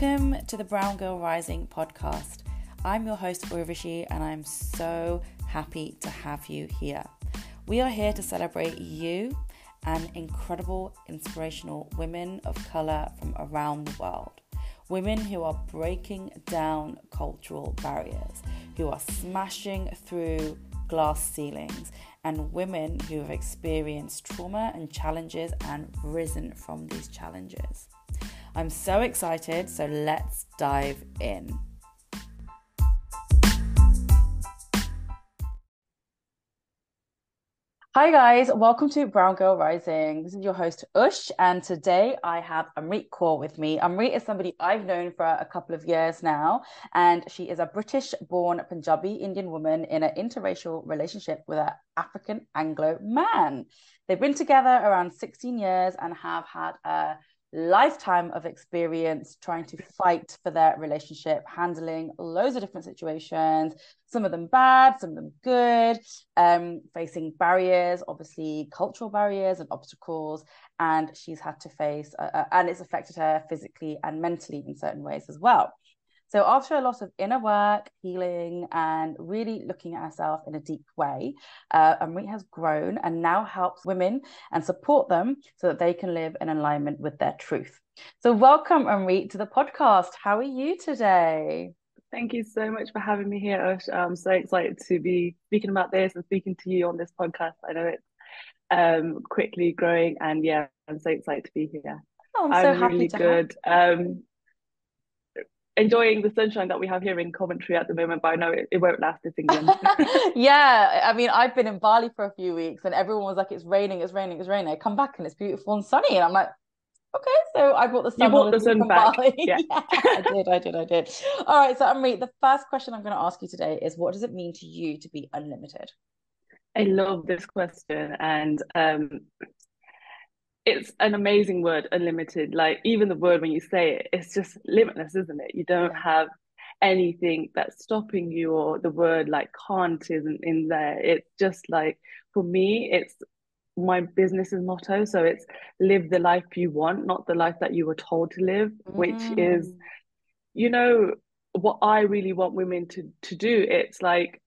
Welcome to the Brown Girl Rising podcast. I'm your host, Urvashi, and I'm so happy to have you here. We are here to celebrate you and incredible, inspirational women of color from around the world. Women who are breaking down cultural barriers, who are smashing through glass ceilings, and women who have experienced trauma and challenges and risen from these challenges. I'm so excited, so let's dive in. Hi guys, welcome to Brown Girl Rising. This is your host Ush, and today I have Amreet Kaur with me. Amreet is somebody I've known for a couple of years now, and she is a British-born Punjabi Indian woman in an interracial relationship with an African Anglo man. They've been together around 16 years and have had a lifetime of experience trying to fight for their relationship, handling loads of different situations, some of them bad, some of them good, um, facing barriers, obviously cultural barriers and obstacles. And she's had to face, uh, uh and it's affected her physically and mentally in certain ways as well. So, after a lot of inner work, healing, and really looking at herself in a deep way, uh, Amreet has grown and now helps women and support them so that they can live in alignment with their truth. So, welcome, Amreet, to the podcast. How are you today? Thank you so much for having me here, Ush. I'm so excited to be speaking about this and speaking to you on this podcast. I know it's um, quickly growing, and yeah, I'm so excited to be here. Oh, I'm, I'm so happy to good. Um, enjoying the sunshine that we have here in Coventry at the moment, but I know it, it won't last this England. yeah, I mean, I've been in Bali for a few weeks and everyone was like, it's raining, it's raining, it's raining. I come back and it's beautiful and sunny. And I'm like, okay, so I brought the sun. You brought the sun back. Yeah. yeah. I did, I did, I did. All right, so Amreet, the first question I'm going to ask you today is what does it mean to you to be unlimited? I love this question. And um, it's an amazing word unlimited. Like even the word when you say it it's just limitless isn't it? You don't have anything that's stopping you or the word like can't isn't in there. It's just like for me it's my business's motto. So it's live the life you want not the life that you were told to live mm. which is you know what i really want women to to do. It's like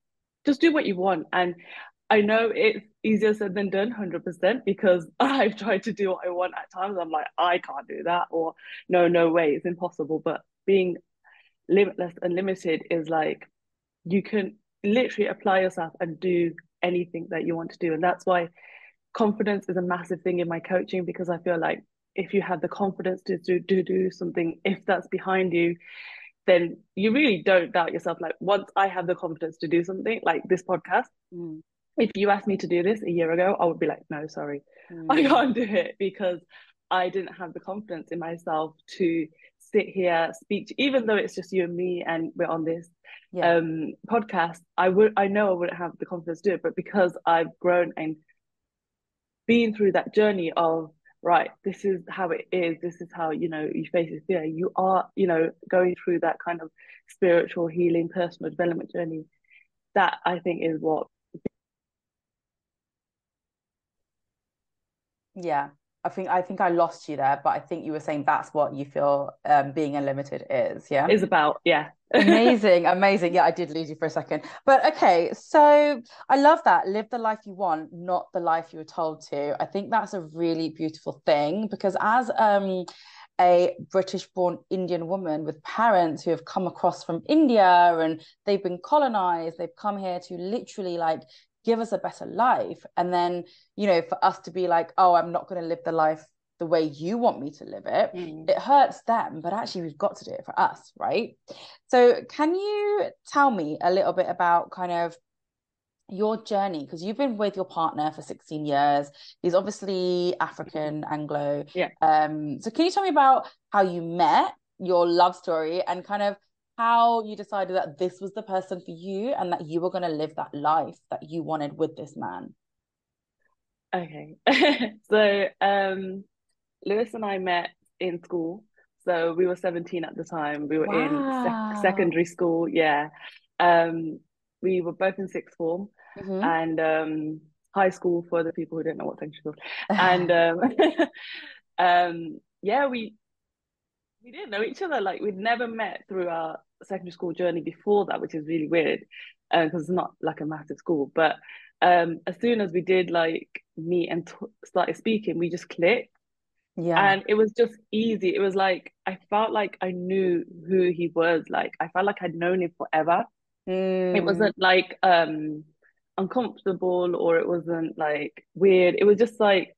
just do what you want. And I know it's easier said than done, 100%, because I've tried to do what I want at times. I'm like, I can't do that, or no, no way, it's impossible. But being limitless and limited is like you can literally apply yourself and do anything that you want to do. And that's why confidence is a massive thing in my coaching because I feel like if you have the confidence to do, do, do something, if that's behind you, then you really don't doubt yourself. Like once I have the confidence to do something like this podcast, mm if you asked me to do this a year ago, I would be like, no, sorry, mm. I can't do it because I didn't have the confidence in myself to sit here, speak to, even though it's just you and me and we're on this yeah. um, podcast, I would, I know I wouldn't have the confidence to do it, but because I've grown and been through that journey of, right, this is how it is, this is how, you know, you face it fear, you are, you know, going through that kind of spiritual healing, personal development journey. That I think is what Yeah. I think I think I lost you there, but I think you were saying that's what you feel um, being unlimited is. Yeah, is about. Yeah, amazing, amazing. Yeah, I did lose you for a second, but okay. So I love that. Live the life you want, not the life you were told to. I think that's a really beautiful thing because as um, a British born Indian woman with parents who have come across from India and they've been colonized. They've come here to literally like give us a better life. And then you know for us to be like oh i'm not going to live the life the way you want me to live it mm. it hurts them but actually we've got to do it for us right? So can you tell me a little bit about kind of your journey? Because you've been with your partner for 16 years. He's obviously african anglo. Yeah. Um so can you tell me about how you met your love story and kind of how you decided that this was the person for you and that you were going to live that life that you wanted with this man. Okay. so um Lewis and I met in school. So we were 17 at the time. We were wow. in sec- secondary school. Yeah. Um we were both in sixth form mm-hmm. and um high school for the people who don't know what secondary school. And um um yeah, we we didn't know each other. Like we'd never met through our secondary school journey before that, which is really weird because uh, it's not like a massive school. But um, as soon as we did like meet and t- started speaking, we just clicked. Yeah. And it was just easy. It was like I felt like I knew who he was. Like I felt like I'd known him forever. Mm. It wasn't like um uncomfortable or it wasn't like weird. It was just like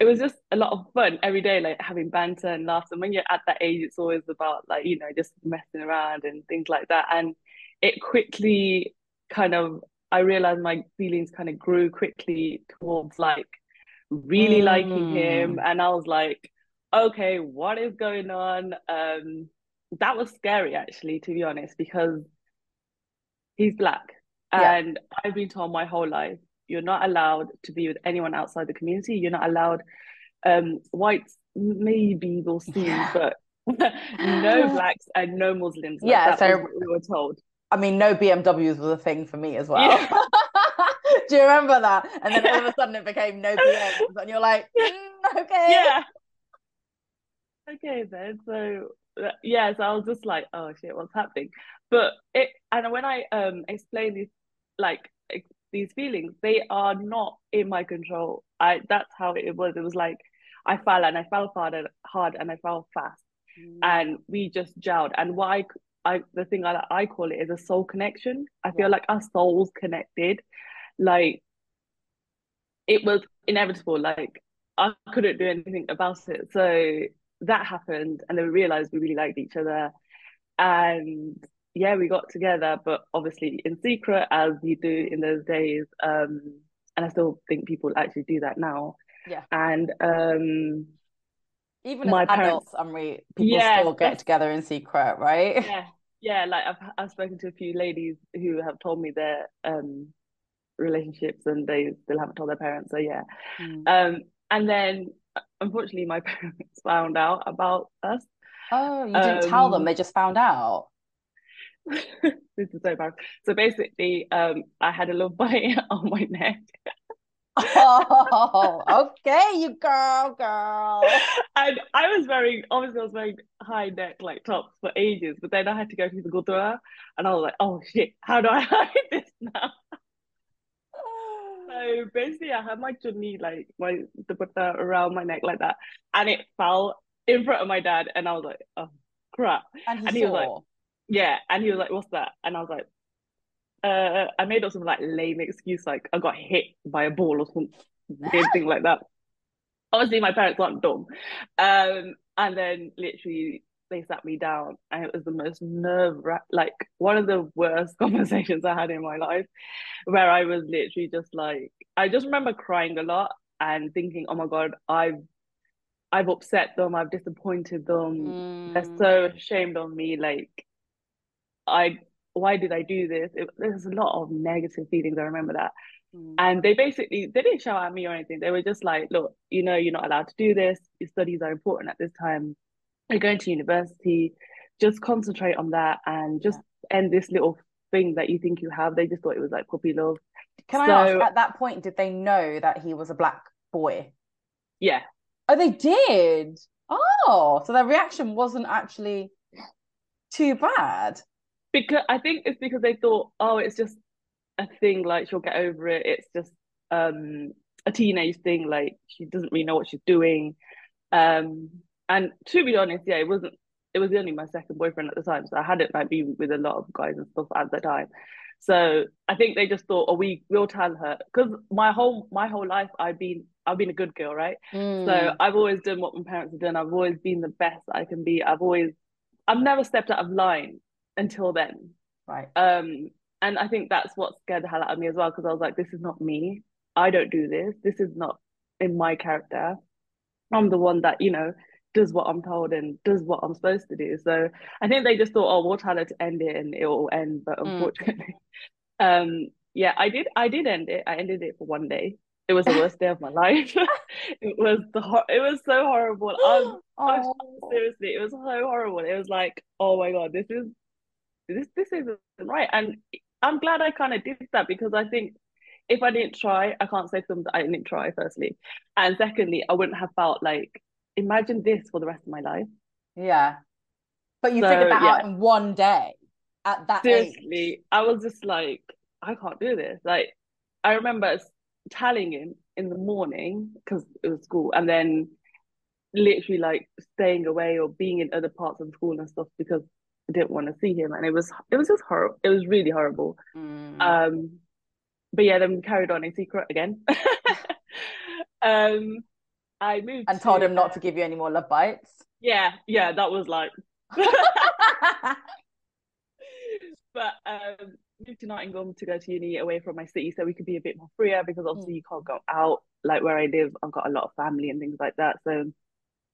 it was just a lot of fun every day, like having banter and laughs. And when you're at that age, it's always about like, you know, just messing around and things like that. And it quickly kind of I realized my feelings kind of grew quickly towards like really mm. liking him. Mm. And I was like, okay, what is going on? Um, that was scary actually, to be honest, because he's black. Yeah. And I've been told my whole life, you're not allowed to be with anyone outside the community. You're not allowed um whites maybe we'll see, yeah. but no blacks and no Muslims. Like yeah, so we were told. I mean, no BMWs was a thing for me as well. Yeah. Do you remember that? And then all of a sudden it became no BMWs, and you're like, mm, okay, yeah, okay then. So yeah, so I was just like, oh shit, what's happening? But it, and when I um explain this, like these feelings, they are not in my control. I that's how it was. It was like I fell and I fell hard and hard and I fell fast, mm. and we just gelled. And why I the thing I I call it is a soul connection. I feel yeah. like our souls connected. Like it was inevitable. Like I couldn't do anything about it. So that happened, and then we realized we really liked each other, and yeah, we got together, but obviously in secret, as you do in those days. Um, and I still think people actually do that now. Yeah. And um, even my as adults, I'm re- people yeah, still get together in secret, right? Yeah, yeah. Like I've I've spoken to a few ladies who have told me their um relationships, and they still haven't told their parents. So yeah, mm. um, and then unfortunately, my parents found out about us. Oh, you didn't um, tell them; um, they just found out. This is so bad. So basically, um, I had a little bite on my neck oh, okay, you girl, girl. And I was wearing, obviously, I was wearing high neck like tops for ages, but then I had to go through the gurdwara, and I was like, oh shit, how do I hide this now? so basically, I had my chunni, like my dupatta around my neck like that, and it fell in front of my dad, and I was like, oh crap. And he, and he was like, yeah, and he was like, what's that? And I was like, uh, I made up some like lame excuse, like I got hit by a ball or some weird thing like that. Obviously, my parents aren't dumb. Um, and then literally they sat me down, and it was the most nerve like one of the worst conversations I had in my life, where I was literally just like, I just remember crying a lot and thinking, oh my god, I've I've upset them, I've disappointed them. Mm. They're so ashamed of me. Like I why did I do this? It, there's a lot of negative feelings. I remember that. Mm. And they basically they didn't shout at me or anything. They were just like, look, you know, you're not allowed to do this. Your studies are important at this time. You're going to university. Just concentrate on that and just yeah. end this little thing that you think you have. They just thought it was like puppy love. Can so, I ask, at that point, did they know that he was a black boy? Yeah. Oh, they did. Oh, so their reaction wasn't actually too bad because I think it's because they thought, oh, it's just a thing, like she'll get over it. It's just um a teenage thing, like she doesn't really know what she's doing. Um and to be honest, yeah, it wasn't it was only my second boyfriend at the time. So I hadn't like been with a lot of guys and stuff at the time. So I think they just thought, oh, we will tell her because my whole my whole life I've been I've been a good girl, right? Mm. So I've always done what my parents have done. I've always been the best I can be. I've always I've never stepped out of line until then. Right. Um, and I think that's what scared the hell out of me as well, because I was like, this is not me. I don't do this. This is not in my character. I'm the one that, you know, does what I'm told and does what I'm supposed to do. So I think they just thought, oh, we'll tell her to end it and it will end. But mm. unfortunately, mm. um, yeah, I did. I did end it. I ended it for one day. It was the worst day of my life. it was the it was so horrible. Um, oh. seriously, it was so horrible. It was like, oh my god, this is this this isn't right. And I'm glad I kind of did that because I think if I didn't try, I can't say to them that I didn't try, firstly. And secondly, I wouldn't have felt like, imagine this for the rest of my life. Yeah. But you so, figured that yeah. out in one day at that Seriously, age. I was just like, I can't do this. Like, I remember telling him in the morning because it was school, and then literally like staying away or being in other parts of school and stuff because didn't want to see him, and it was it was just horrible. It was really horrible. Mm. Um, but yeah, then we carried on in secret again. um, I moved and told him not to give you any more love bites. Yeah, yeah, that was like. but um, moved to Nottingham to go to uni away from my city, so we could be a bit more freer because obviously mm. you can't go out. Like where I live, I've got a lot of family and things like that, so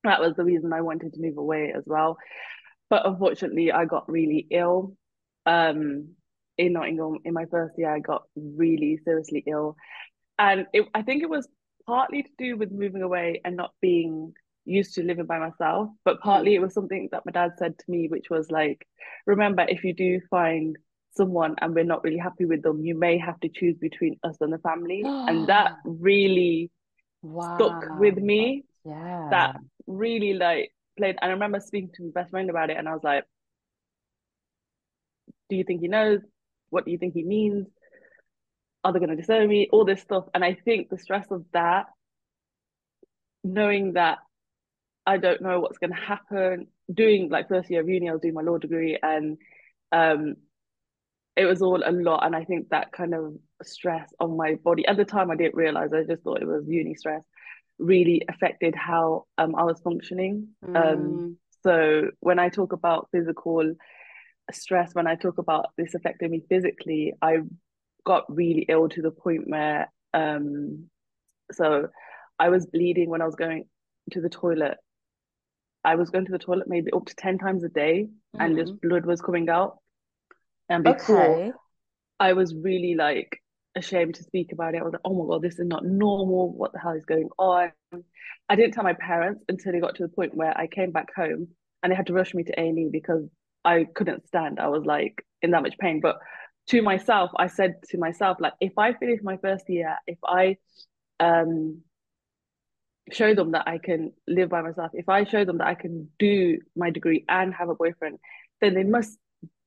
that was the reason I wanted to move away as well. But unfortunately, I got really ill. Um, in Nottingham in my first year, I got really seriously ill, and it, I think it was partly to do with moving away and not being used to living by myself, but partly it was something that my dad said to me, which was like, remember, if you do find someone and we're not really happy with them, you may have to choose between us and the family. and that really wow. stuck with me. Yeah. That really like played. And I remember speaking to my best friend about it, and I was like, Do you think he knows? What do you think he means? Are they going to disown me? All this stuff. And I think the stress of that, knowing that I don't know what's going to happen, doing like first year of uni, I was doing my law degree, and um, it was all a lot. And I think that kind of stress on my body at the time, I didn't realize. I just thought it was uni stress really affected how um, I was functioning. Um, mm. Um, so when I talk about physical stress when I talk about this affecting me physically, I got really ill to the point where um so I was bleeding when I was going to the toilet. I was going to the toilet maybe up to 10 times a day mm-hmm. and just mm-hmm. blood was coming out. And before okay. I was really like ashamed to speak about it. I was like, oh my god, this is not normal. What the hell is going on? I didn't tell my parents until it got to the point where I came back home and they had to rush me to A&E because I couldn't stand. I was like in that much pain. But to myself, I said to myself, like, if I finish my first year, if I um show them that I can live by myself, if I show them that I can do my degree and have a boyfriend, then they must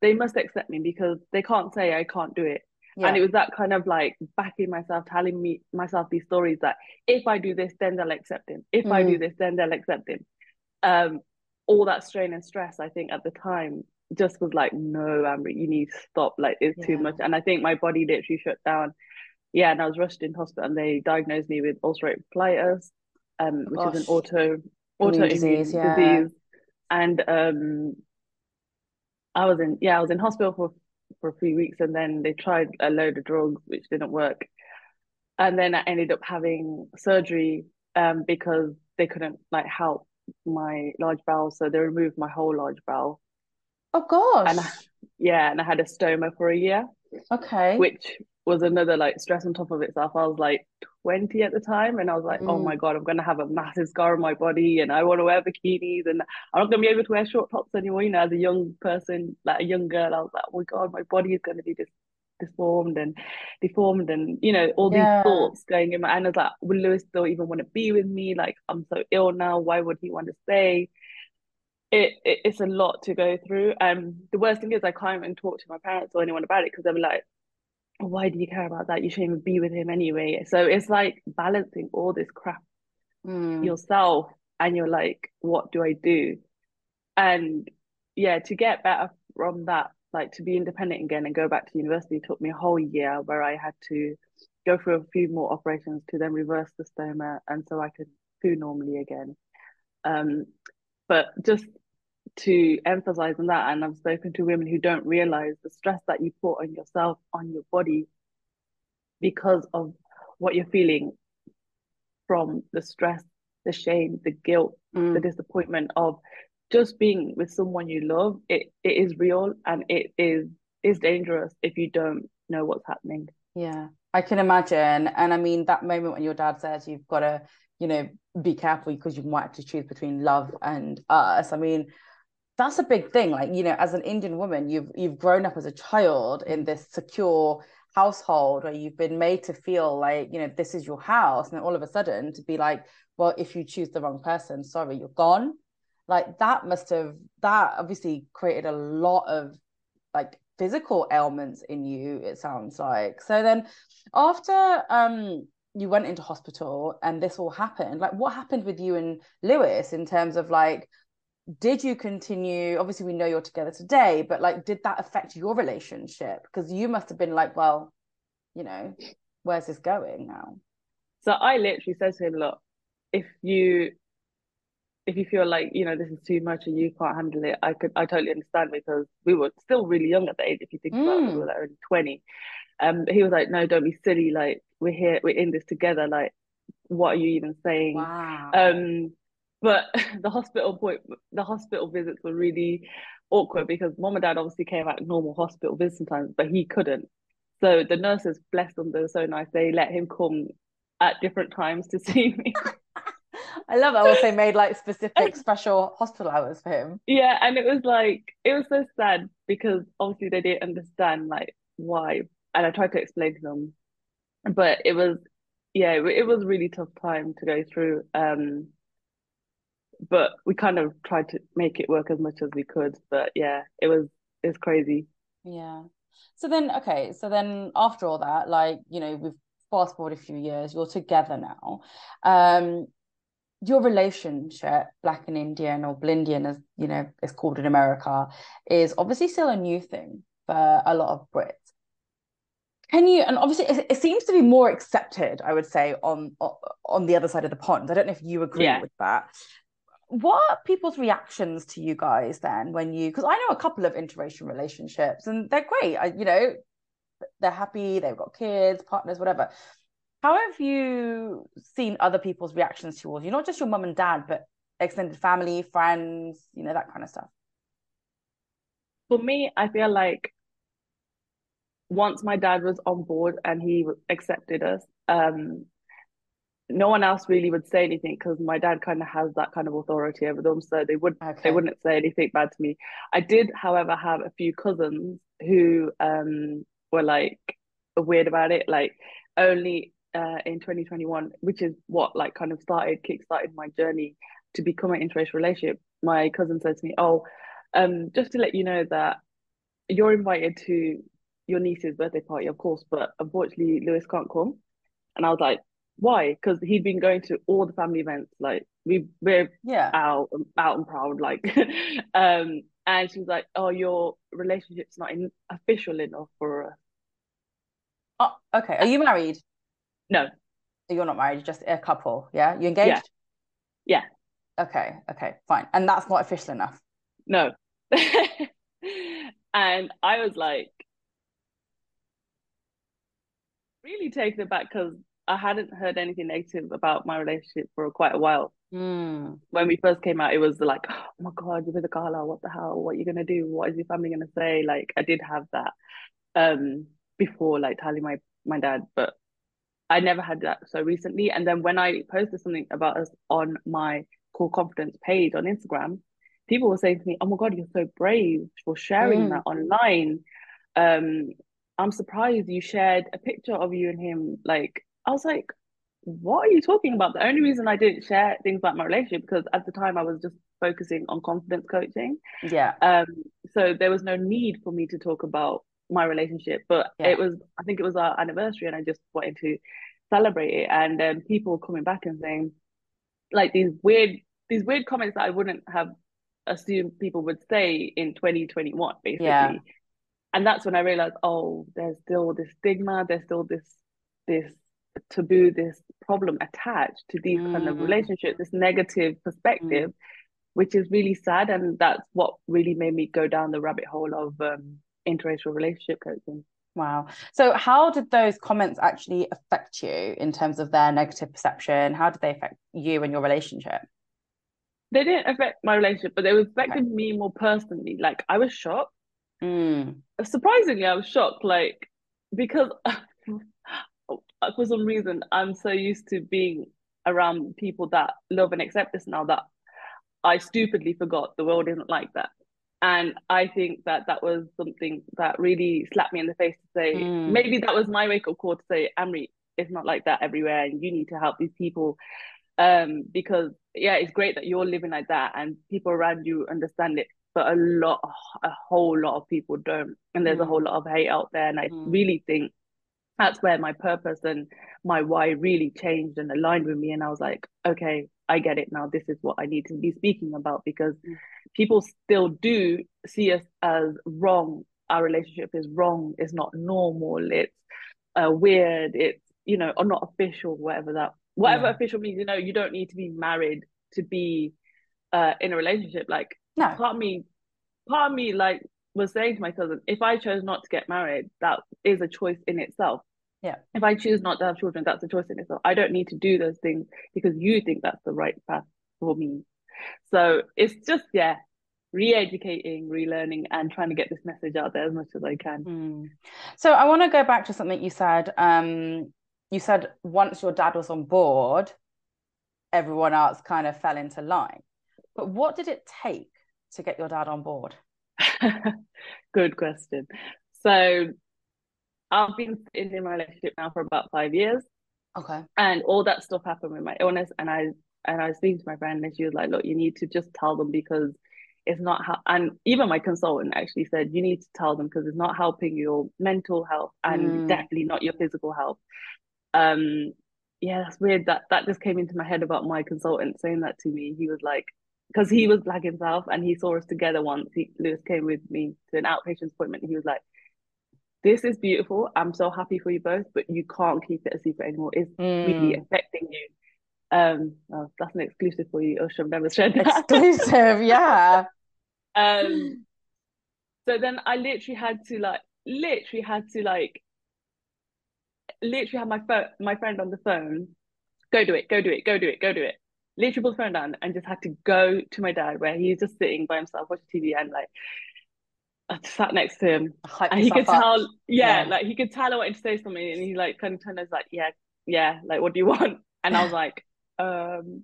they must accept me because they can't say I can't do it. Yeah. And it was that kind of like backing myself, telling me myself these stories that if I do this, then they'll accept him. If mm. I do mm. this, then they'll accept him. Um, all that strain and stress, I think at the time just was like, no, Amber, you need to stop. Like it's yeah. too much. And I think my body literally shut down. Yeah, and I was rushed in hospital and they diagnosed me with ulcerative colitis, um, which Gosh. is an auto autoimmune disease, yeah. disease. And um I was in yeah, I was in hospital for for a few weeks and then they tried a load of drugs which didn't work. And then I ended up having surgery um because they couldn't like help my large bowel, so they removed my whole large bowel. Oh gosh. And I, yeah, and I had a stoma for a year. Okay. Which was another like stress on top of itself. I was like 20 at the time and I was like, mm. oh my God, I'm gonna have a massive scar on my body and I want to wear bikinis and I'm not gonna be able to wear short tops anymore. You know, as a young person, like a young girl, I was like, oh my God, my body is gonna be this deformed and deformed and you know all yeah. these thoughts going in my and I was like will Lewis still even want to be with me like I'm so ill now why would he want to stay it, it it's a lot to go through and the worst thing is I can't even talk to my parents or anyone about it because they're like why do you care about that you shouldn't even be with him anyway so it's like balancing all this crap mm. yourself and you're like what do I do and yeah to get better from that like to be independent again and go back to university took me a whole year where I had to go through a few more operations to then reverse the stoma and so I could poo normally again. Um, but just to emphasize on that, and I've spoken to women who don't realize the stress that you put on yourself, on your body, because of what you're feeling from the stress, the shame, the guilt, mm. the disappointment of just being with someone you love, it, it is real and it is is dangerous if you don't know what's happening. Yeah, I can imagine. And I mean, that moment when your dad says you've got to, you know, be careful because you might have to choose between love and us. I mean, that's a big thing. Like, you know, as an Indian woman, you've you've grown up as a child in this secure household where you've been made to feel like, you know, this is your house. And then all of a sudden to be like, well, if you choose the wrong person, sorry, you're gone like that must have that obviously created a lot of like physical ailments in you it sounds like so then after um you went into hospital and this all happened like what happened with you and lewis in terms of like did you continue obviously we know you're together today but like did that affect your relationship? Because you must have been like well you know where's this going now? So i literally said to him look if you if you feel like you know this is too much and you can't handle it i could i totally understand because we were still really young at the age if you think mm. about it. We were like only 20 um he was like no don't be silly. Like we're here we're in this together. Like what are you even saying? Wow. um but the hospital point the hospital visits were really awkward because mom and dad obviously came out normal hospital visits sometimes but he couldn't so the nurses blessed them they were so nice they let him come at different times to see me I love that also made like specific special hospital hours for him. Yeah, and it was like it was so sad because obviously they didn't understand like why, and I tried to explain to them, but it was yeah, it was really tough time to go through. Um, but we kind of tried to make it work as much as we could. But yeah, it was it was crazy. Yeah. So then, okay, so then after all that, like you know, we've fast forward a few years, you're together now. Um, your relationship, black and Indian or Blindian, as you know, it's called in America, is obviously still a new thing for a lot of Brits. Can you? And obviously, it, it seems to be more accepted, I would say, on on the other side of the pond. I don't know if you agree yeah. with that. What are people's reactions to you guys then when you? Because I know a couple of interracial relationships, and they're great. I, you know, they're happy, they've got kids, partners, whatever how have you seen other people's reactions towards you not just your mum and dad but extended family friends you know that kind of stuff for me i feel like once my dad was on board and he accepted us um no one else really would say anything because my dad kind of has that kind of authority over them so they would okay. they wouldn't say anything bad to me i did however have a few cousins who um were like weird about it like only uh, in 2021, which is what like kind of started, kick-started my journey to become an interracial relationship. My cousin said to me, "Oh, um, just to let you know that you're invited to your niece's birthday party, of course, but unfortunately Lewis can't come." And I was like, "Why?" Because he'd been going to all the family events. Like we we're yeah out out and proud. Like, um, and she was like, "Oh, your relationship's not in, official enough for us." Oh, okay. Are you married? No. You're not married, you're just a couple. Yeah. You engaged? Yeah. yeah. Okay. Okay. Fine. And that's not official enough. No. and I was like, really taken aback because I hadn't heard anything negative about my relationship for quite a while. Mm. When we first came out, it was like, oh my God, you're with a kala. What the hell? What are you going to do? What is your family going to say? Like, I did have that um, before, like telling my, my dad, but I never had that so recently. And then when I posted something about us on my Kaur Confidence page on Instagram, people were saying to me, "Oh my god, you're so brave for sharing mm. that online." Um, I'm surprised you shared a picture of you and him. Like, I was like, "What are you talking about?" The only reason I didn't share things about my relationship because at the time I was just focusing on confidence coaching. Yeah. Um. So there was no need for me to talk about my relationship but yeah. it was i think it was our anniversary and i just wanted to celebrate it and um, people coming back and saying like these weird these weird comments that i wouldn't have assumed people would say in 2021 basically yeah. and that's when i realized oh there's still this stigma there's still this this taboo this problem attached to these mm. kind of mm. relationships this negative perspective mm. which is really sad and that's what really made me go down the rabbit hole of um, interracial relationship coaching. Wow. So, how did those comments actually affect you in terms of their negative perception? How did they affect you and your relationship? They didn't affect my relationship, but they affected okay. me more personally. Like, I was shocked. Mm. Surprisingly, I was shocked, like, because for some reason, I'm so used to being around people that love and accept this now that I stupidly forgot the world isn't like that and i think that that was something that really slapped me in the face to say mm. maybe that was my wake up call to say amri it's not like that everywhere and you need to help these people um because yeah it's great that you're living like that and people around you understand it but a lot a whole lot of people don't and there's mm. a whole lot of hate out there and i mm. really think that's where my purpose and my why really changed and aligned with me. And i was like okay i get it now. This is what i need to be speaking about because mm. people still do see us as wrong. Our relationship is wrong. It's not normal. It's uh, weird. It's you know or not official whatever that whatever yeah. official means you know you don't need to be married to be uh in a relationship. Like no. part of me part of me like was saying to my cousin if i chose not to get married that is a choice in itself. Yeah. If i choose not to have children that's a choice in itself. I don't need to do those things because you think that's the right path for me. So it's just yeah re-educating relearning and trying to get this message out there as much as i can. Mm. so i want to go back to something you said um you said once your dad was on board everyone else kind of fell into line. But what did it take to get your dad on board good question so I've been in my relationship now for about five years. Okay. And all that stuff happened with my illness, and I and I was speaking to my friend, and she was like, "Look, you need to just tell them because it's not how." And even my consultant actually said, "You need to tell them because it's not helping your mental health and mm. definitely not your physical health." Um, yeah, that's weird. That that just came into my head about my consultant saying that to me. He was like, because he was black himself, and he saw us together once. He, Lewis came with me to an outpatient appointment. And he was like, this is beautiful. I'm so happy for you both, but you can't keep it a secret anymore. It's mm. really affecting you. Um, oh, that's an exclusive for you. Ush, I've never shared that. Exclusive, yeah. um, so then I literally had to like, literally had to like, literally have my phone, my friend on the phone. Go do it. Go do it. Go do it. Go do it. Literally put the phone down and just had to go to my dad where he's just sitting by himself watching TV and like I sat next to him and he could tell, yeah, yeah, like he could tell I wanted to say something and he like kind of turned us like, yeah, yeah, like what do you want? And I was like, um,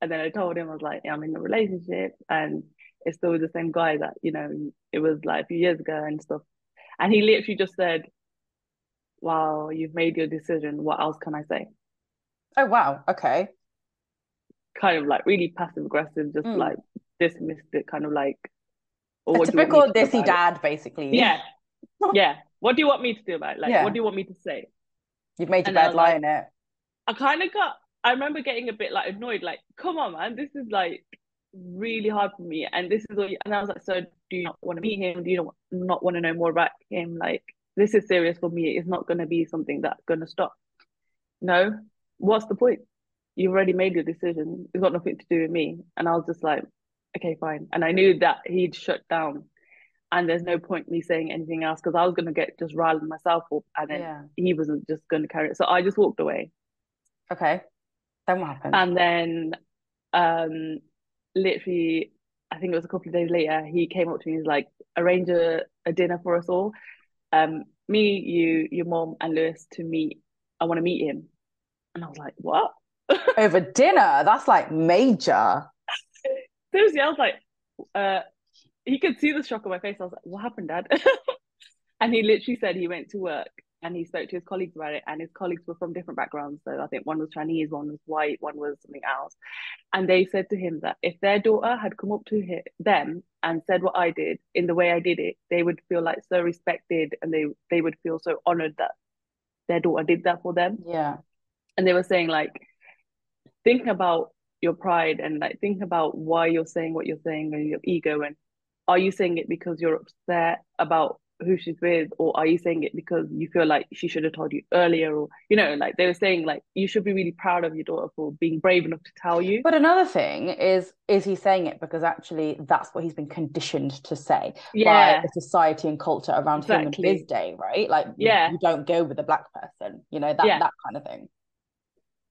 and then I told him I was like, yeah, I'm in a relationship and it's still with the same guy that you know it was like a few years ago and stuff. And he literally just said, "Wow, you've made your decision. What else can I say?" Oh wow, okay. Kind of like really passive aggressive, just mm. like dismissed it, kind of like or typical desi dad, basically. Yeah. yeah. What do you want me to do about it? Like, yeah. what do you want me to say? You've made your bed, lie like, in it. I kind of got, I remember getting a bit like annoyed, like, come on, man, this is like really hard for me. And this is all, and I was like, so do you not want to meet him? Do you not want to know more about him? Like, this is serious for me. It's not going to be something that's going to stop. No, what's the point? You've already made your decision. It's got nothing to do with me. And I was just like, okay, fine. And I knew that he'd shut down and there's no point me saying anything else because I was going to get just riled myself up and then yeah. he wasn't just going to carry it. So I just walked away. Okay. Then what happened? And then um literally I think it was a couple of days later, he came up to me and was like, arrange a, a dinner for us all. Um, me, you, your mom and Lewis to meet. I want to meet him. And I was like, what? Over dinner? That's like major seriously, I was like, uh, he could see the shock on my face. I was like, what happened, Dad? and he literally said he went to work and he spoke to his colleagues about it, and his colleagues were from different backgrounds. So I think one was Chinese, one was white, one was something else. And they said to him that if their daughter had come up to him, them and said what I did in the way I did it, they would feel like so respected and they they would feel so honored that their daughter did that for them. Yeah. And they were saying like thinking about your pride and like think about why you're saying what you're saying and your ego and are you saying it because you're upset about who she's with or are you saying it because you feel like she should have told you earlier or you know like they were saying like you should be really proud of your daughter for being brave enough to tell you but another thing is is he saying it because actually that's what he's been conditioned to say yeah. by the society and culture around exactly. him and his day right like yeah you, don't go with a black person you know that yeah. that kind of thing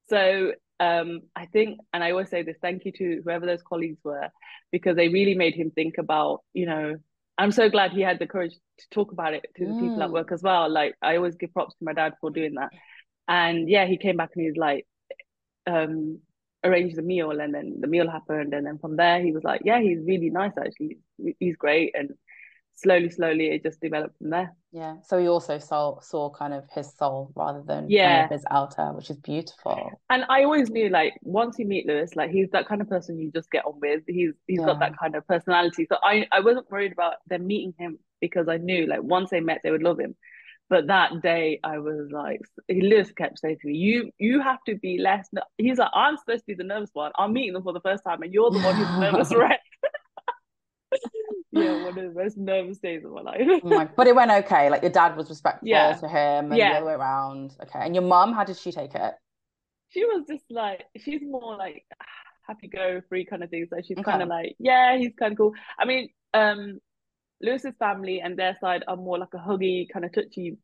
so um, I think, and I always say this, thank you to whoever those colleagues were, because they really made him think about, you know, I'm so glad he had the courage to talk about it to the mm. people at mm. work as well. Like I always give props to my dad for doing that. And yeah, he came back and he was like, um, arranged the meal and then the meal happened. And then from there he was like, yeah, he's really nice actually. He's great. And slowly, slowly it just developed from there. Yeah. So he also saw saw kind of his soul rather than yeah kind of his outer, which is beautiful. And I always knew like once you meet Lewis, like he's that kind of person you just get on with. He's he's yeah. got that kind of personality. So I I wasn't worried about them meeting him because I knew like once they met they would love him. But that day I was like Lewis kept saying to me, You you have to be less he's like, I'm supposed to be the nervous one. I'm meeting them for the first time and you're the one who's nervous wreck. yeah, one of the most nervous days of my life. oh but it went okay. Like your dad was respectful yeah. to him and yeah. the other way around. Okay. And your mum, how did she take it? She was just like, she's more like happy go free kind of thing. So she's okay. kind of like, yeah, he's kind of cool. I mean, um, Lewis's family and their side are more like a huggy, kind of touchy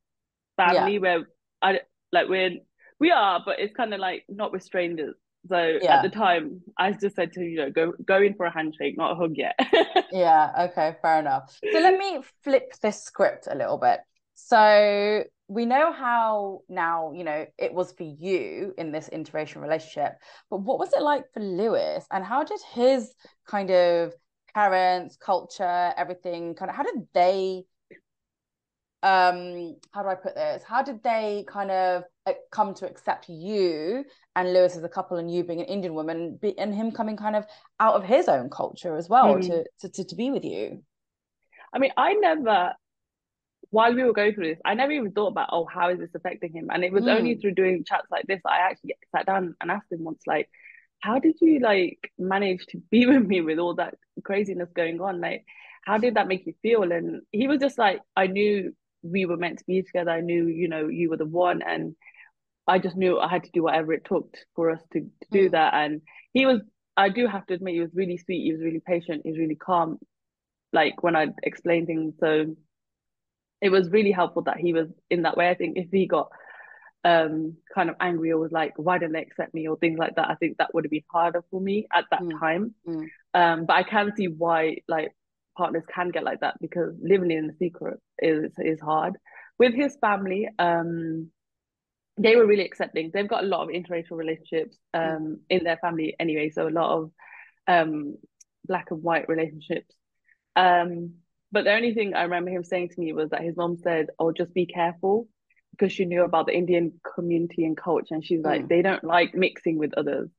family yeah. where I like we're we are, but it's kind of like not with strangers. So yeah. at the time, I just said to you know go go in for a handshake, not a hug yet. yeah. Okay. Fair enough. So let me flip this script a little bit. So we know how now you know it was for you in this interracial relationship, but what was it like for Lewis, and how did his kind of parents, culture, everything kind of how did they um how do i put this? How did they kind of uh, come to accept you and lewis as a couple and you being an indian woman and him coming kind of out of his own culture as well mm. to, to, to to be with you? I mean i never while we were going through this i never even thought about oh how is this affecting him? And it was mm. only through doing chats like this i actually sat down and asked him once like how did you like manage to be with me with all that craziness going on? Like how did that make you feel? And he was just like i knew we were meant to be together. I knew, you know, you were the one, and I just knew I had to do whatever it took for us to, to do mm. that. And he was, I do have to admit, he was really sweet. He was really patient. He was really calm, like when I explained things. So it was really helpful that he was in that way. I think if he got um kind of angry or was like why didn't they accept me or things like that i think that would have been harder for me at that mm. time mm. um but i can see why like partners can get like that because living in the secret is is hard. With his family, um, they were really accepting. They've got a lot of interracial relationships um, in their family anyway, so a lot of um, black and white relationships. Um, but the only thing I remember him saying to me was that his mom said, "Oh, just be careful," because she knew about the Indian community and culture, and she's like, mm. they don't like mixing with others.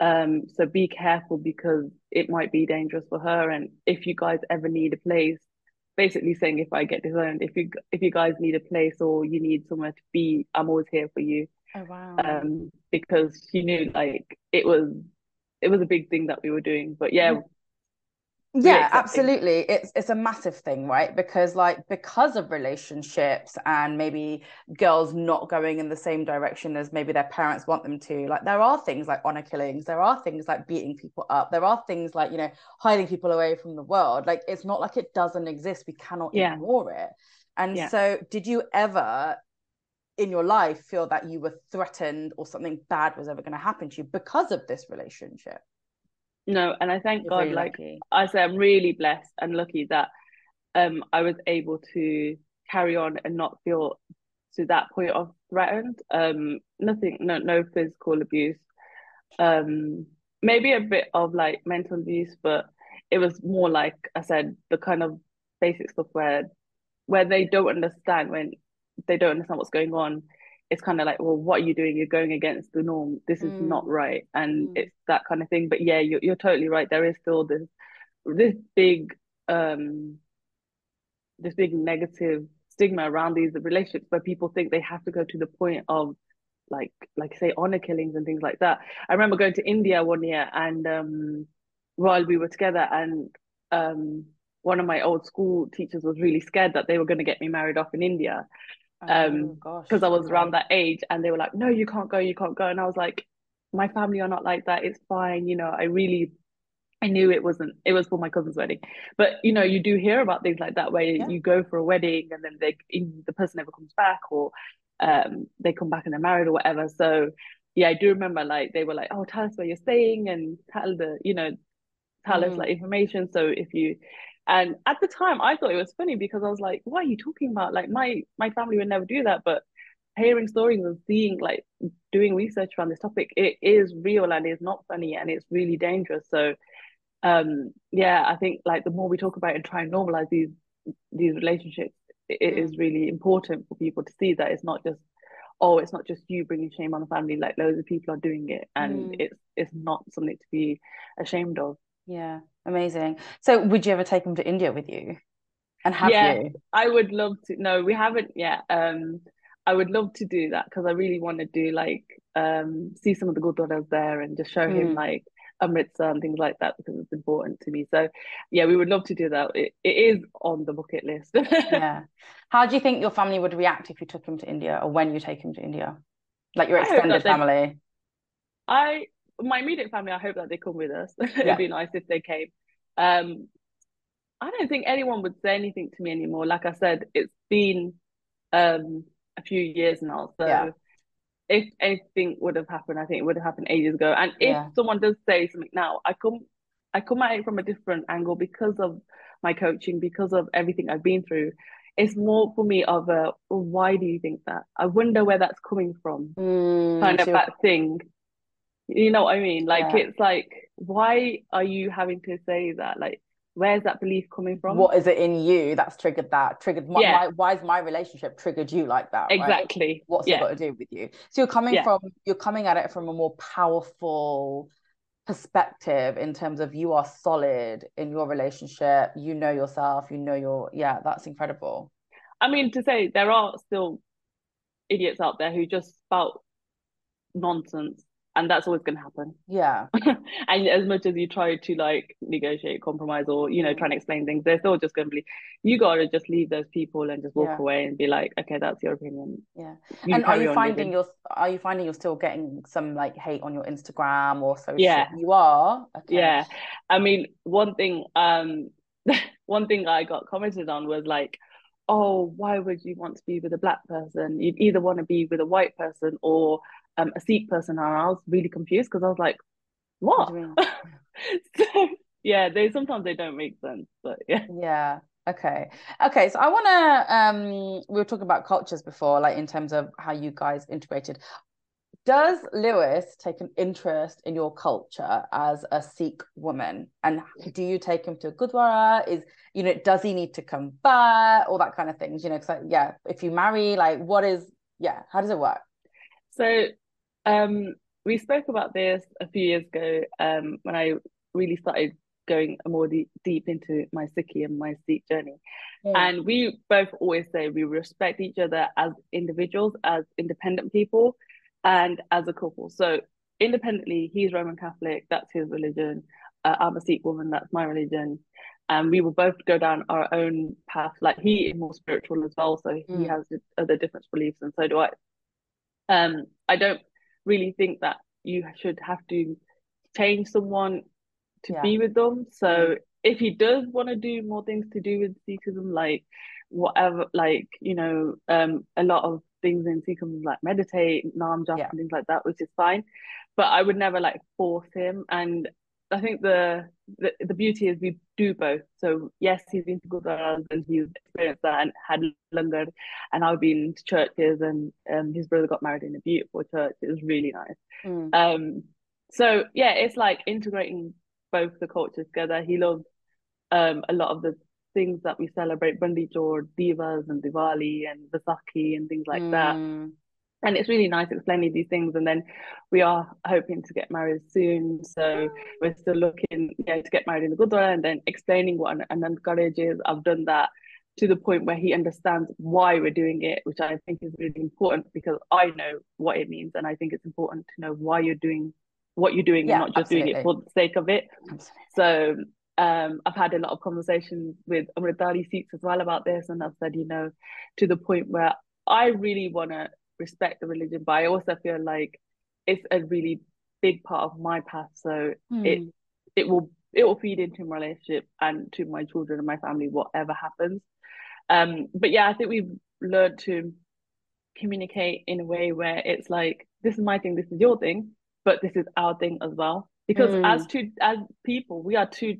Um, so be careful because it might be dangerous for her. And if you guys ever need a place, basically saying if I get disowned, if you if you guys need a place or you need somewhere to be, I'm always here for you. Oh wow. Um, because she knew like it was it was a big thing that we were doing. But yeah, yeah absolutely. It's it's a massive thing right? Because like because of relationships and maybe girls not going in the same direction as maybe their parents want them to like there are things like honor killings there are things like beating people up there are things like you know hiding people away from the world. Like it's not like it doesn't exist. We cannot yeah. ignore it. And yeah. so did you ever in your life feel that you were threatened or something bad was ever going to happen to you because of this relationship no and i thank You're god like lucky. i say i'm really blessed and lucky that um i was able to carry on and not feel to that point of threatened. Um nothing no no physical abuse. Um maybe a bit of like mental abuse but it was more like i said the kind of basic stuff where where they don't understand when they don't understand what's going on it's kind of like, well, what are you doing? You're going against the norm. This is mm. not right, and mm. it's that kind of thing. But yeah, you're you're totally right. There is still this this big um this big negative stigma around these relationships where people think they have to go to the point of like like say honor killings and things like that. I remember going to India one year and um while we were together and um one of my old school teachers was really scared that they were going to get me married off in India um because oh, I was around that age and they were like no you can't go you can't go. And I was like my family are not like that it's fine you know I really I knew it wasn't it was for my cousin's wedding. But you know you do hear about things like that where yeah. you go for a wedding and then they the person never comes back or um they come back and they're married or whatever. So yeah I do remember like they were like oh tell us where you're staying and tell the you know tell mm. us like information. So if you and at the time, I thought it was funny because I was like, "What are you talking about? Like my my family would never do that." But hearing stories and seeing like doing research around this topic, it is real and it's not funny and it's really dangerous. So, um, yeah, I think like the more we talk about and try and normalize these these relationships, it mm. is really important for people to see that it's not just oh it's not just you bringing shame on the family like loads of people are doing it and mm. it's it's not something to be ashamed of yeah amazing so would you ever take them to india with you and have yeah, you i would love to no we haven't yet um i would love to do that because i really want to do like um see some of the gurdwaras there and just show mm. him like Amritsar and things like that because it's important to me. So, yeah, we would love to do that. It, it is on the bucket list. yeah. How do you think your family would react if you took him to India or when you take him to India? Like your extended family? I, my immediate family, I hope that they come with us. Yeah. It'd be nice if they came. Um, I don't think anyone would say anything to me anymore. Like I said, it's been um, a few years now. So, yeah if anything would have happened, I think it would have happened ages ago. And if yeah. someone does say something now, I come I come at it from a different angle because of my coaching, because of everything I've been through. It's more for me of a why do you think that? I wonder where that's coming from. Mm, kind of that thing. You know what I mean? Like yeah. it's like, why are you having to say that? Like where's that belief coming from what is it in you that's triggered that triggered my, yeah. my why is my relationship triggered you like that exactly right? what's yeah. it got to do with you so you're coming yeah. from you're coming at it from a more powerful perspective in terms of you are solid in your relationship you know yourself you know your yeah that's incredible i mean to say there are still idiots out there who just spout nonsense and that's always going to happen. Yeah. And as much as you try to like negotiate compromise or you know try and explain things they're still just going to be you gotta just leave those people and just walk yeah. away and be like okay that's your opinion. Yeah. You and are you finding you're are you finding you're still getting some like hate on your instagram or social yeah. you are? Okay. yeah. I mean one thing um one thing i got commented on was like oh why would you want to be with a black person? You'd either want to be with a white person or um, a Sikh person, and I was really confused because I was like, "What?" so yeah, they sometimes they don't make sense, but yeah. Yeah. Okay. Okay. So I want to. Um, we were talking about cultures before, like in terms of how you guys integrated. Does Lewis take an interest in your culture as a Sikh woman? And do you take him to a Gurdwara? Is you know, does he need to come back? All that kind of things, you know, because like, yeah, if you marry, like, what is yeah, how does it work? So um, we spoke about this a few years ago um, when I really started going more deep, deep into my Sikhi and my Sikh journey. And we both always say we respect each other as individuals, as independent people, and as a couple. So independently, he's Roman Catholic, that's his religion. Uh, I'm a Sikh woman, that's my religion. And we will both go down our own path. Like he is more spiritual as well, so mm. he has other different beliefs, and so do I. Um, I don't really think that you should have to change someone to yeah. be with them. So if he does want to do more things to do with Sikhism, like whatever, like you know, um, a lot of things in Sikhism like meditate, Nam Jap, yeah. and things like that, which is fine. But I would never like force him. And I think the the, the beauty is we do both. So yes, he's been to Gurdwaras and he's experienced that and had langar, and I've been to churches and um, his brother got married in a beautiful church. It was really nice. Mm. Um, so yeah, it's like integrating both the cultures together. He loves um a lot of the things that we celebrate, Bandi Chor, Divas and Diwali and Vaisakhi and things like mm. that. And it's really nice explaining these things and then we are hoping to get married soon so we're still looking yeah to get married in the gurdwara and then explaining what an, Anand Karaj is i've done that to the point where he understands why we're doing it which i think is really important because i know what it means and i think it's important to know why you're doing what you're doing yeah, and not just absolutely. doing it for the sake of it absolutely. so um, I've had a lot of conversations with Amritdhari Sikhs as well about this, and I've said, you know, to the point where I really want to respect the religion, but I also feel like it's a really big part of my path. So mm. it it will it will feed into my relationship and to my children and my family, whatever happens. Um, but yeah, I think we've learned to communicate in a way where it's like, this is my thing, this is your thing, but this is our thing as well. Because mm. as two as people, we are two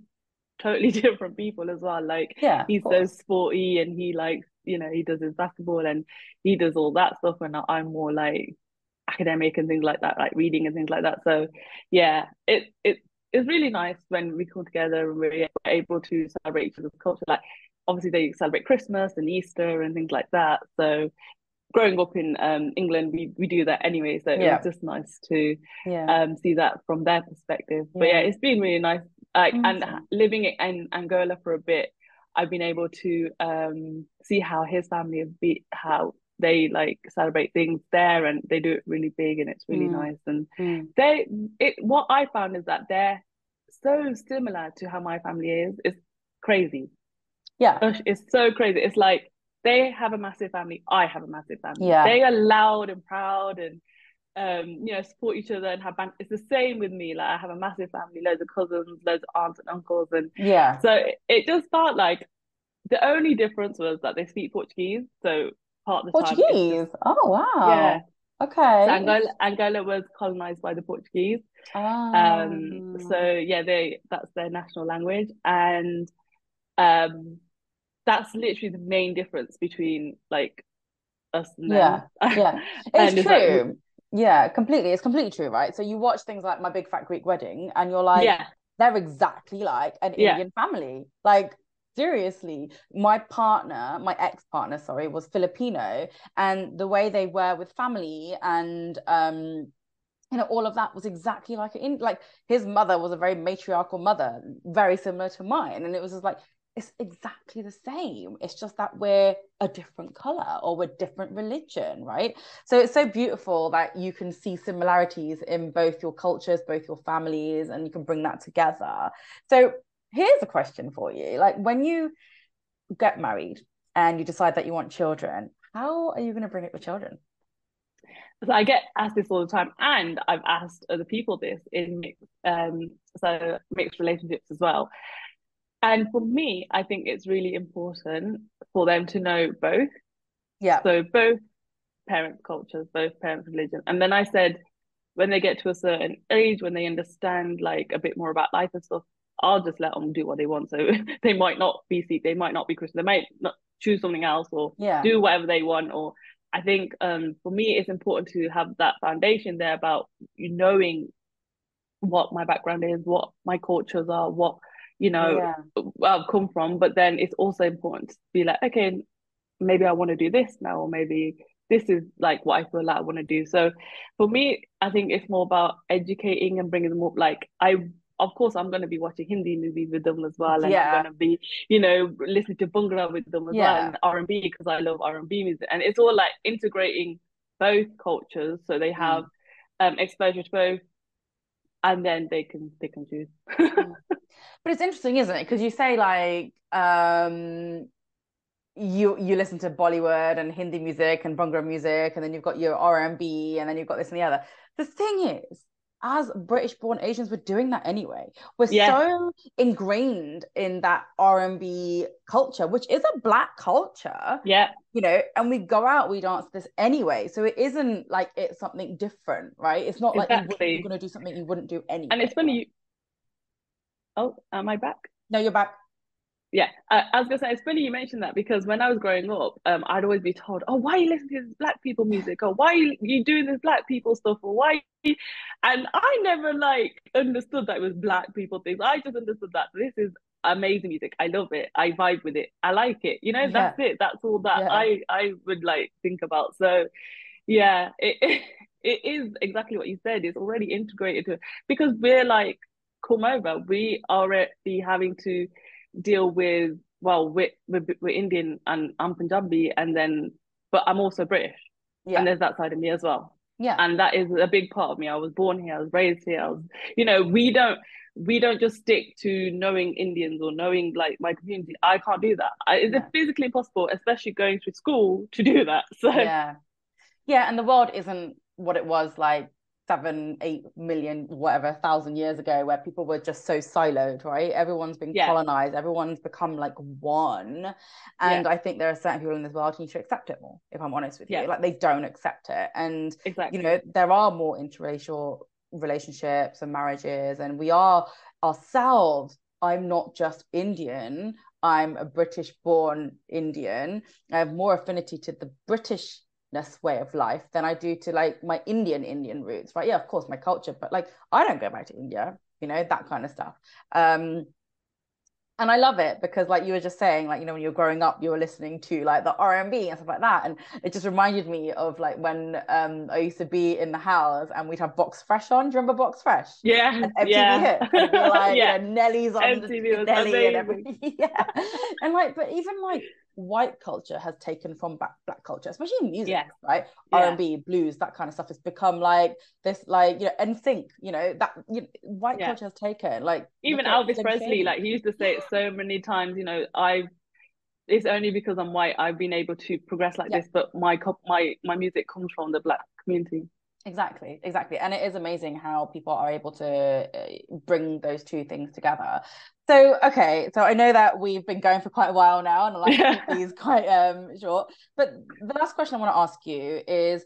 totally different people as well. Like yeah, he's so sporty and he likes you know he does his basketball and he does all that stuff and i'm more like academic and things like that like reading and things like that so yeah it it it's really nice when we come together and we're able to celebrate each other's culture like obviously they celebrate Christmas and Easter and things like that. So growing up in um, England, we, we do that anyway. So yeah. it's just nice to yeah. um, see that from their perspective. But yeah, it's been really nice. Like and living in Angola for a bit, I've been able to um, see how his family have be how they like celebrate things there and they do it really big and it's really mm. nice and mm. they it what I found is that they're so similar to how my family is. It's crazy. Yeah. It's so crazy. It's like they have a massive family. I have a massive family. Yeah. They are loud and proud and um, you know, support each other and have band. It's the same with me. Like I have a massive family, loads of cousins, loads of aunts and uncles, and yeah. So it, it just felt like the only difference was that they speak Portuguese. So part of the Portuguese. Just, oh wow. Yeah. Okay. So Angola, Angola was colonized by the Portuguese. Oh. Um. So ah. yeah, they that's their national language, and um, that's literally the main difference between like us and them. Yeah. Yeah. It's true. Like, yeah, completely. It's completely true, right? So you watch things like My Big Fat Greek Wedding, and you're like, yeah. they're exactly like an yeah. Indian family. Like seriously my partner my ex-partner sorry was filipino and the way they were with family and um you know all of that was exactly like in like his mother was a very matriarchal mother very similar to mine and it was just like it's exactly the same. It's just that we're a different color or we're different religion right? So it's so beautiful that you can see similarities in both your cultures both your families and you can bring that together. So here's a question for you. Like when you get married and you decide that you want children how are you going to bring up your children? So I get asked this all the time, and I've asked other people this in um, so mixed relationships as well. And for me, I think it's really important for them to know both. Yeah. So both parents' cultures, both parents' religion, and then I said, when they get to a certain age, when they understand like a bit more about life and stuff, I'll just let them do what they want. So they might not be Sikh, they might not be Christian, they might not choose something else or yeah. do whatever they want. Or I think um, for me, it's important to have that foundation there about you knowing what my background is, what my cultures are, what you know yeah. I've come from. But then it's also important to be like, okay, maybe I want to do this now, or maybe this is like what I feel like I want to do. So for me, I think it's more about educating and bringing them up. Like I of course I'm going to be watching Hindi movies with them as well, and yeah. I'm going to be, you know, listening to Bhangra with them as yeah. well, and R and B because I love R and B music, and it's all like integrating both cultures, so they have mm. um, exposure to both, and then they can they can choose. But it's interesting, isn't it? Because you say like um you you listen to Bollywood and Hindi music and Bhangra music, and then you've got your R and B, and then you've got this and the other. The thing is, as British born Asians, we're doing that anyway. We're yeah. so ingrained in that R&B culture, which is a black culture. Yeah. You know, and we go out, we dance this anyway. So it isn't like it's something different, right? It's not exactly. like you are going to do something you wouldn't do anyway. And it's funny. Oh, am I back? No, you're back yeah, I, I, was gonna say it's funny you mentioned that because when I was growing up, um, I'd always be told, "Oh, why are you listening to this black people music? Or why are you, you doing this black people stuff? Or why?" And I never like understood that it was black people things. I just understood that this is amazing music. I love it. I vibe with it. I like it. You know, yeah. that's it. That's all that yeah. I I would like think about. So, yeah, it it is exactly what you said. It's already integrated to because we're like come over. We are already having to deal with well we're, we're, we're indian and i'm punjabi and then but i'm also british. Yeah. and there's that side of me as well. Yeah. And that is a big part of me. I was born here i was raised here i was you know we don't we don't just stick to knowing indians or knowing like my community. I can't do that. I, it's yeah. physically impossible especially going through school to do that. So yeah. Yeah and the world isn't what it was like seven, eight million, whatever, thousand years ago, where people were just so siloed, right? Everyone's been yeah. colonized, everyone's become like one. And yeah. I think there are certain people in this world who need to accept it more, if I'm honest with you. Like they don't accept it. And, exactly. you know, there are more interracial relationships and marriages, and we are ourselves. I'm not just Indian. I'm a British born Indian. I have more affinity to the British way of life than I do to like my Indian Indian roots, right? Yeah, of course, my culture, but like I don't go back to India, you know, that kind of stuff. Um, and I love it because like you were just saying like you know when you were growing up you were listening to like the R&B and stuff like that and it just reminded me of like when um I used to be in the house and we'd have Box Fresh on do you remember Box Fresh yeah and MTV yeah. hit and like yeah. you know, Nelly's on MTV the, Nelly and everything yeah and like but even like white culture has taken from black, black culture, especially in music, yeah. right? Yeah. R&B, blues, that kind of stuff has become like this, like, you know, NSYNC, you know, that you know, white yeah. culture has taken, like even Elvis Presley, like he used to say it so many times, you know, I it's only because I'm white I've been able to progress like this, but my my my music comes from the black community. Exactly, exactly. And it is amazing how people are able to uh, bring those two things together. So, okay, so I know that we've been going for quite a while now and I like yeah. these quite um short. But the last question I want to ask you is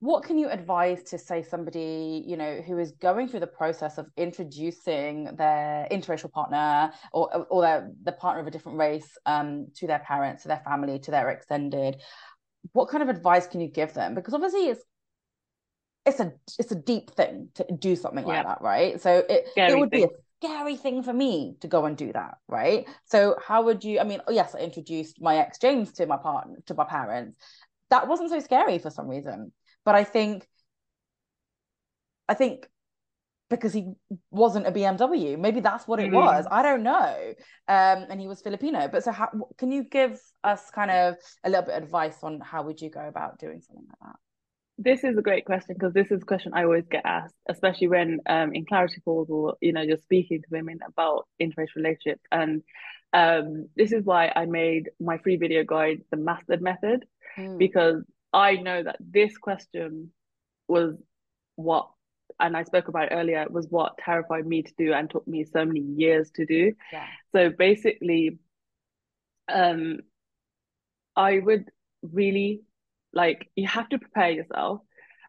what can you advise to say somebody you know who is going through the process of introducing their interracial partner or or their the partner of a different race um to their parents to their family to their extended what kind of advice can you give them because obviously it's it's a it's a deep thing to do something yeah. like that, right? So it scary it would thing. be a scary thing for me to go and do that, right? So how would you? I mean, oh, yes, I introduced my ex James to my partner to my parents. That wasn't so scary for some reason, but I think I think because he wasn't a BMW. Maybe that's what it mm-hmm. was. I don't know. Um, and he was Filipino. But so, how, can you give us kind of a little bit of advice on how would you go about doing something like that? This is a great question because this is a question I always get asked, especially when um in clarity calls or you know you're speaking to women about interracial relationships. And um this is why I made my free video guide the mastered method mm. because I know that this question was what and I spoke about earlier was what terrified me to do and took me so many years to do. Yeah. So basically um I would really like you have to prepare yourself.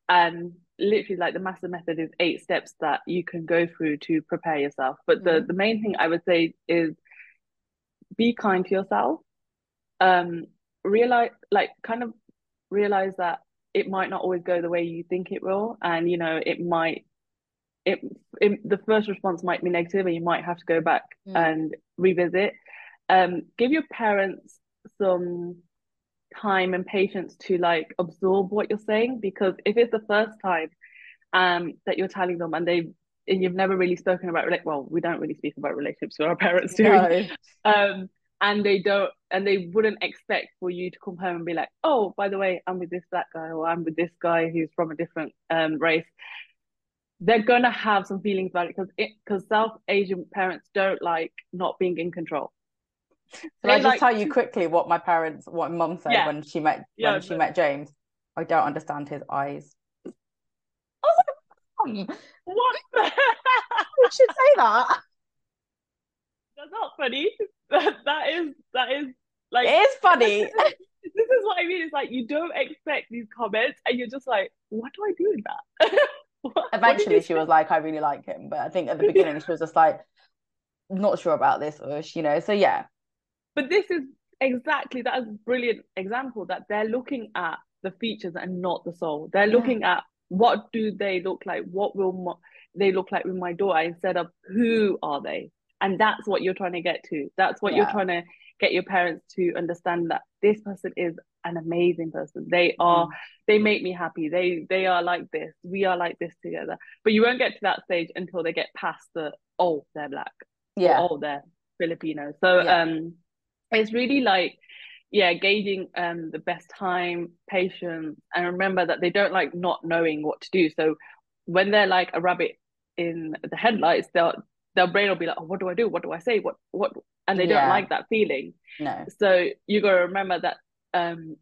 And literally like the master method is eight steps that you can go through to prepare yourself. But mm-hmm. the the main thing i would say is be kind to yourself. Um realize like kind of realize that it might not always go the way you think it will. And you know it might it, it the first response might be negative and you might have to go back mm. and revisit. Um give your parents some time and patience to like absorb what you're saying because if it's the first time um that you're telling them and they and you've never really spoken about like well we don't really speak about relationships with our parents do no. um and they don't and they wouldn't expect for you to come home and be like oh by the way i'm with this black guy or i'm with this guy who's from a different um race. They're gonna have some feelings about it because it because south asian parents don't like not being in control can I just like tell you quickly what my parents, what mum said yeah. when she met yeah, when but... she met James? I don't understand his eyes. Oh, what? you should say that. That's not funny. That that is that is like it is funny. this is what I mean. It's like you don't expect these comments, and you're just like, what do I do with that? what, Eventually, what she was like, I really like him, but I think at the beginning she was just like, not sure about this, Ush, you know. So yeah, but this is exactly that is a brilliant example that they're looking at the features and not the soul. They're looking at what do they look like, what will mo- they look like with my daughter instead of who are they, and that's what you're trying to get to. That's what yeah. you're trying to get your parents to understand that this person is an amazing person they are mm. they make me happy they they are like this we are like this together but you won't get to that stage until they get past the oh they're black yeah oh they're filipino so yeah. um it's really like yeah gauging um the best time patience and remember that they don't like not knowing what to do. So when they're like a rabbit in the headlights they'll their brain will be like oh what do i do? What do i say? What what? And they yeah. don't like that feeling. No. So you got to remember that um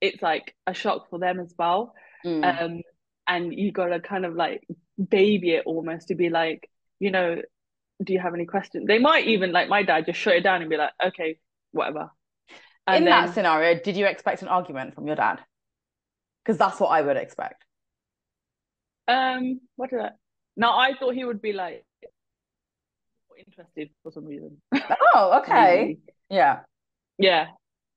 it's like a shock for them as well. Mm. um and you got to kind of like baby it almost to be like you know do you have any questions? They might even like my dad just shut it down and be like, okay, whatever. And In then, that scenario, did you expect an argument from your dad? Because that's what I would expect. Um, what did I? No, I thought he would be like interested for some reason. Oh, okay. yeah. Yeah.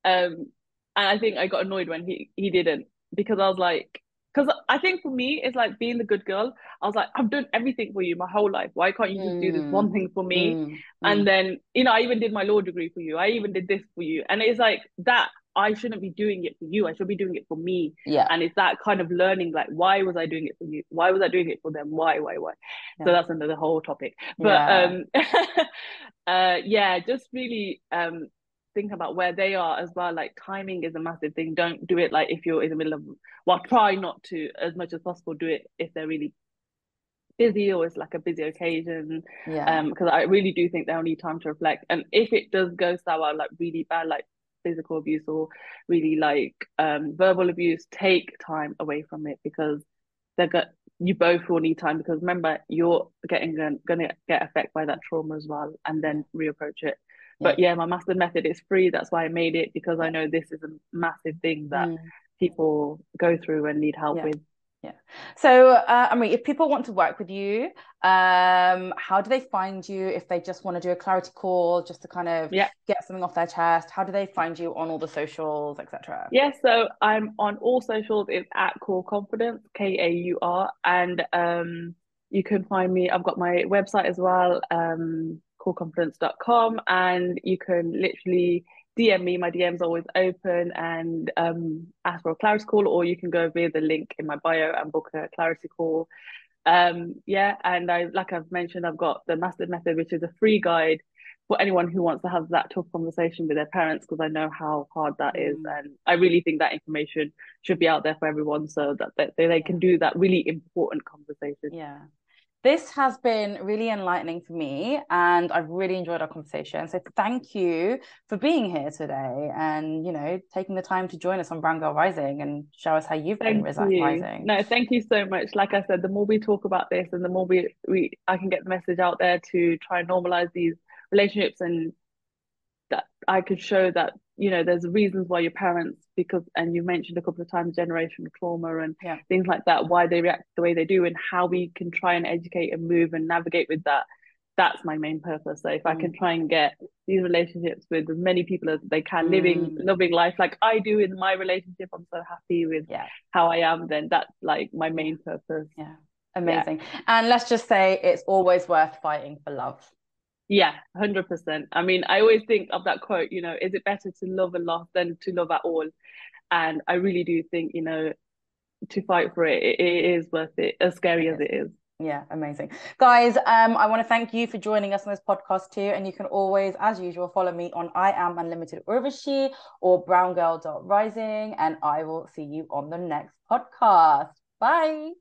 Um, and I think I got annoyed when he he didn't because I was like, because I think for me, it's like being the good girl. I was like, I've done everything for you my whole life. Why can't you just mm. do this one mm, thing for me? Mm. And mm. then, you know, I even did my law degree for you. I even did this for you. And it's like that I shouldn't be doing it for you. I should be doing it for me. Yeah. And it's that kind of learning, like, why was I doing it for you? Why was I doing it for them? Why, why, why? Yeah. So that's another whole topic. But yeah. um uh yeah, just really um think about where they are as well. Like timing is a massive thing. Don't do it like if you're in the middle of well, try not to as much as possible do it if they're really busy or it's like a busy occasion. Yeah. Um, because I really do think they'll need time to reflect. And if it does go sour, like really bad, like physical abuse or really like um verbal abuse, take time away from it because they're got you both will need time because remember you're getting gonna get affected by that trauma as well and then reapproach it but yeah. my master method is free. That's why i made it because i know this is a massive thing that mm. people go through and need help yeah. with. Yeah. So uh, i mean if people want to work with you um how do they find you if they just want to do a clarity call just to kind of yeah. get something off their chest? How do they find you on all the socials etc yeah so i'm on all socials. It's at Kaur Confidence k-a-u-r and um you can find me i've got my website as well um kaurconfidence.com and you can literally DM me. My DM's always open and um, ask for a clarity call, or you can go via the link in my bio and book a clarity call. Um, yeah, and I like I've mentioned, I've got the Mastered Method, which is a free guide for anyone who wants to have that tough conversation with their parents, because I know how hard that is, mm. and I really think that information should be out there for everyone, so that, that they, they can do that really important conversation. Yeah, this has been really enlightening for me and I've really enjoyed our conversation. So thank you for being here today and, you know, taking the time to join us on Brown Girl Rising and show us how you've thank been you. rising. No, thank you so much. Like I said, the more we talk about this and the more we, we I can get the message out there to try and normalize these relationships and that I could show that you know there's reasons why your parents because and you mentioned a couple of times generational trauma and yeah. things like that why they react the way they do and how we can try and educate and move and navigate with that that's my main purpose so if mm. i can try and get these relationships with as many people as they can mm. living loving life like i do in my relationship i'm so happy with yeah. how i am then that's like my main purpose yeah amazing yeah. and let's just say it's always worth fighting for love yeah, hundred percent. I mean, I always think of that quote. You know, is it better to love a lot than to love at all? And I really do think, you know, to fight for it, it, it is worth it, as scary as it is. Yeah, amazing. Guys, um, I want to thank you for joining us on this podcast too. And you can always, as usual, follow me on I am unlimited Urvashi or browngirl.rising. And I will see you on the next podcast. Bye.